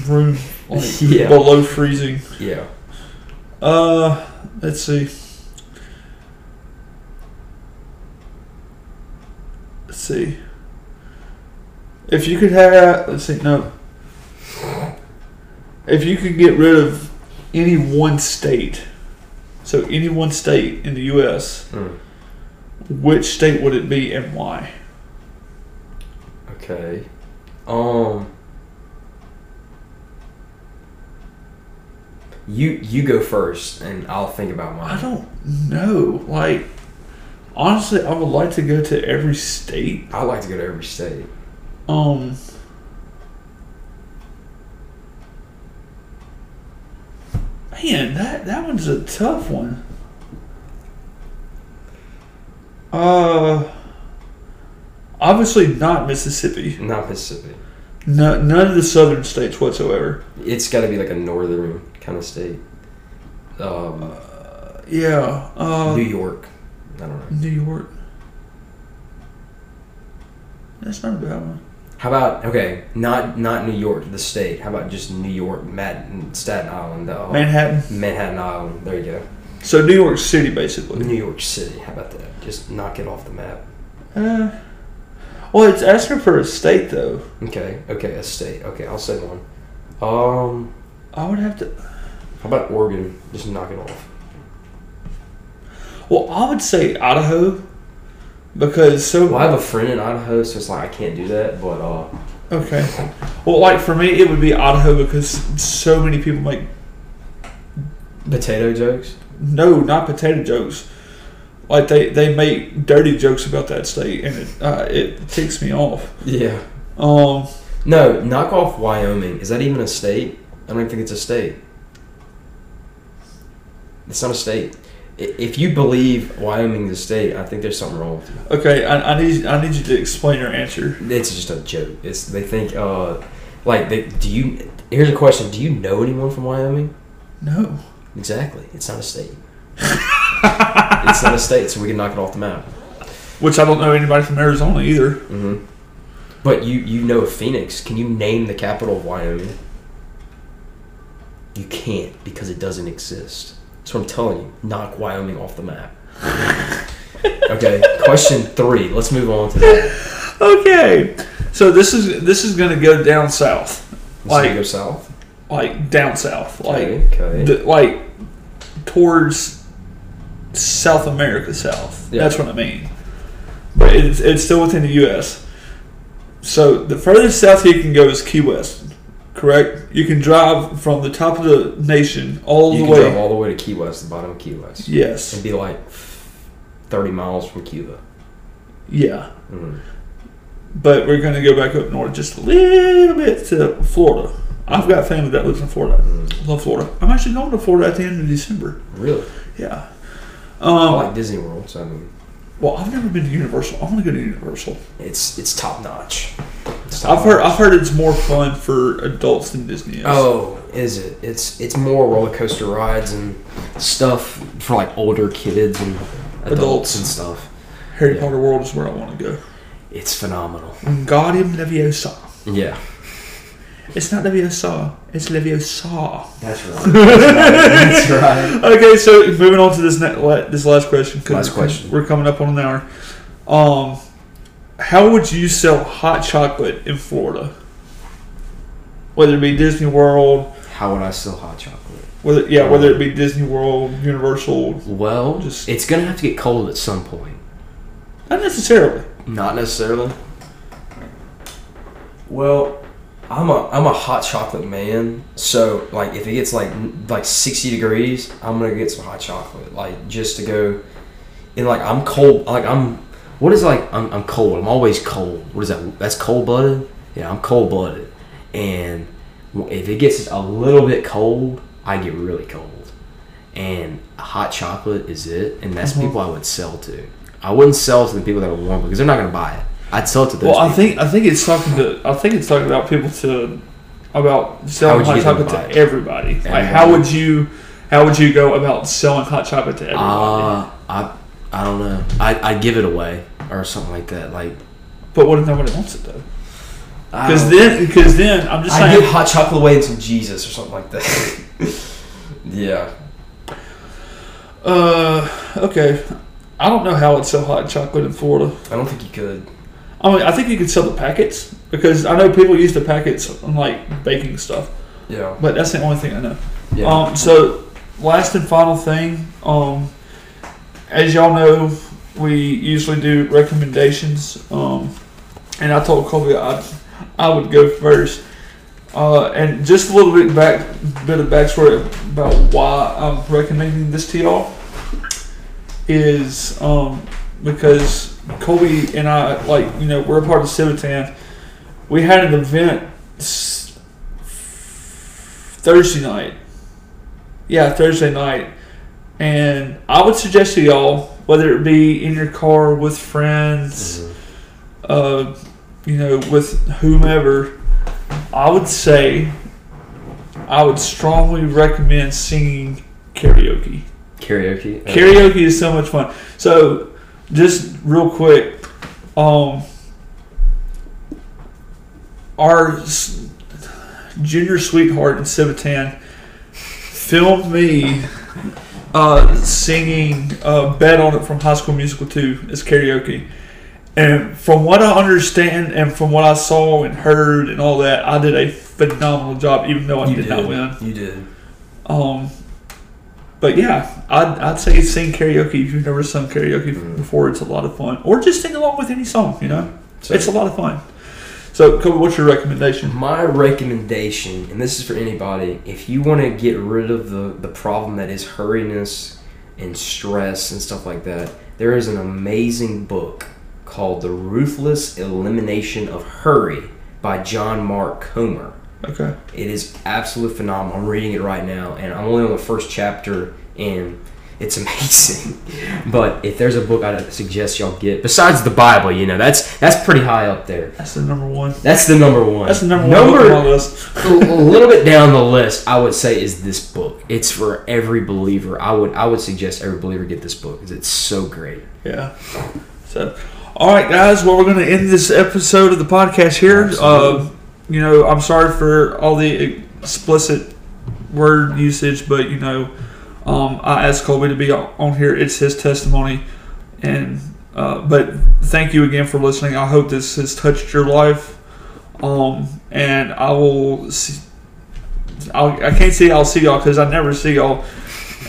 room like <laughs> Yeah. below freezing. yeah. Uh, let's see. Let's see. If you could have, let's see, no. If you could get rid of any one state, so any one state in the U.S., Mm. which state would it be and why? Okay. Um. You you go first, and I'll think about mine. I don't know. Like, honestly, I would like to go to every state. I like to go to every state. Um. Man, that that one's a tough one. Uh, obviously not Mississippi. Not Mississippi. No, none of the southern states whatsoever. It's got to be like a northern kind of state. Um, Yeah. Uh, New York. I don't know. New York. That's not a bad one. How about okay? Not not New York, the state. How about just New York, Matt, Staten Island, uh, Manhattan. Manhattan Island. There you go. So New York City, basically. New York City. How about that? Just knock it off the map. Uh, well, it's asking for a state though. Okay. Okay. A state. Okay. I'll say one. Um. I would have to. How about Oregon? Just knock it off. Well, I would say Idaho because so Well, I have a friend in Idaho, so it's like I can't do that. But uh, okay. Well, like for me, it would be Idaho because so many people make potato jokes. no, not potato jokes. Like they, they make dirty jokes about that state, and it uh, it ticks me off. Yeah. Um, No, knock off Wyoming. Is that even a state? I don't even think it's a state. It's not a state. If you believe Wyoming's a state, I think there's something wrong with you. okay, I, I need I need you to explain your answer. It's just a joke. It's they think uh like they do you here's a question, do you know anyone from Wyoming? No. Exactly. It's not a state. it's not a state, so we can knock it off the map. Which I don't know anybody from Arizona either. hmm But you you know Phoenix. Can you name the capital of Wyoming? You can't because it doesn't exist. That's what I'm telling you. Knock Wyoming off the map. <laughs> okay. Question three. Let's move on to that. Okay, so this is this is gonna go down south. Let's Like- go south. like down south, like Okay, okay. the, like towards South America South. Yeah. That's what I mean. But it's, it's still within the U.S. So the furthest south you can go is Key West. Correct. You can drive from the top of the nation all you the can way. drive all the way to Key West, the bottom of Key West. yes. It'd be like 30 miles from Cuba. Yeah. Mhm. But we're going to go back up north just a little bit to Florida. I've got family that lives in Florida. Mhm. Love Florida. I'm actually going to Florida at the end of December. Really? Yeah. I Um, like Disney World, so I mean, well, I've never been to Universal. I want to go to Universal. it's it's top notch. I've heard. I've heard it's more fun for adults than Disney is. Oh, is it? It's it's more roller coaster rides and stuff for like older kids and adults, Adults. and stuff. Harry yeah. Potter World is where I want to go. It's phenomenal. Wingardium Leviosa. Yeah, It's not Leviosa. It's Leviosa. that's right. <laughs> That's right. Okay, so moving on to this ne- la- this last question. Last question. We're coming up on an hour. Um, how would you sell hot chocolate in Florida? Whether it be Disney World, How would I sell hot chocolate? whether yeah, whether it be Disney World, Universal, Well, Just- it's gonna have to get cold at some point. not necessarily. Not necessarily. Well, I'm a I'm a hot chocolate man. So like if it gets like like 60 degrees, I'm gonna get some hot chocolate. Like just to go. And like I'm cold. Like I'm. What is like I'm, I'm cold. I'm always cold. What is that? That's cold blooded. Yeah, I'm cold blooded. And if it gets a little bit cold, I get really cold. And hot chocolate is it, and that's Mhm. people I would sell to. I wouldn't sell to the people that are warm because they're not gonna buy it. I'd sell it to those. Well, I people. think I think it's talking to I think it's talking about people to about selling hot to chocolate to everybody. Like how would you how would you go about selling hot chocolate to everybody? Uh, I I don't know. I I'd give it away or something like that. Like but what if nobody wants it though? I Because then because then I'm just I'd saying give hot chocolate away some Jesus or something like that. <laughs> yeah. Uh, okay. I don't know how it's so hot chocolate in Florida. I don't think you could. I mean, I think you could sell the packets because I know people use the packets on like baking stuff, Yeah. but that's the only thing I know. Yeah. Um, so last and final thing, um, as y'all know, we usually do recommendations. Um, and I told Colby I, I would go first. Uh, and just a little bit back, bit of backstory about why I'm recommending this to y'all is um, because Colby and I, like you know, we're a part of Civitan. We had an event Thursday night. Yeah, Thursday night. And I would suggest to y'all, whether it be in your car with friends, Mhm. uh, you know, with whomever, I would say I would strongly recommend singing karaoke. Karaoke. Uh, Karaoke is so much fun. So, just real quick, um, our junior sweetheart in Civitan filmed me uh, singing uh, "Bet on It" from High School Musical 2 as karaoke. And from what I understand, and from what I saw and heard, and all that, I did a phenomenal job, even though I did, did. not win. You did. Um, but yeah, I'd, I'd say sing karaoke if you've never sung karaoke Mhm. before. It's a lot of fun, or just sing along with any song. You know, So it's a lot of fun. So, Colby, what's your recommendation? My recommendation, and this is for anybody, if you want to get rid of the, the problem that is hurriness and stress and stuff like that, there is an amazing book called The Ruthless Elimination of Hurry by John Mark Comer. Okay. It is absolutely phenomenal. I'm reading it right now, and I'm only on the first chapter, and it's amazing. <laughs> but if there's a book I'd suggest y'all get, besides the Bible, you know, that's that's pretty high up there. That's the number one. That's the number one. That's the number one book on my list. <laughs> a little bit down the list, I would say, is this book. It's for every believer. I would I would suggest every believer get this book because it's so great. Yeah. So, all right, guys. Well, we're going to end this episode of the podcast here. Uh, you know, I'm sorry for all the explicit word usage, but you know, um, I asked Colby to be on here. It's his testimony, and uh, but thank you again for listening. I hope this has touched your life, um, and I will see, I'll, I can't say I'll see y'all because I never see y'all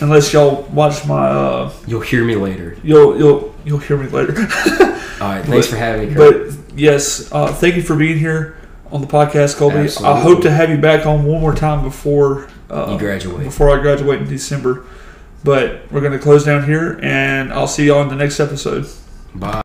unless y'all watch my. Uh, You'll hear me later. you'll you'll you'll hear me later. <laughs> All right. Thanks But- for having me, Kurt. but yes, uh, thank you for being here on the podcast, Colby. I hope to have you back on one more time before uh, You graduate. Before I graduate in December. But we're going to close down here, and I'll see y'all in the next episode. Bye.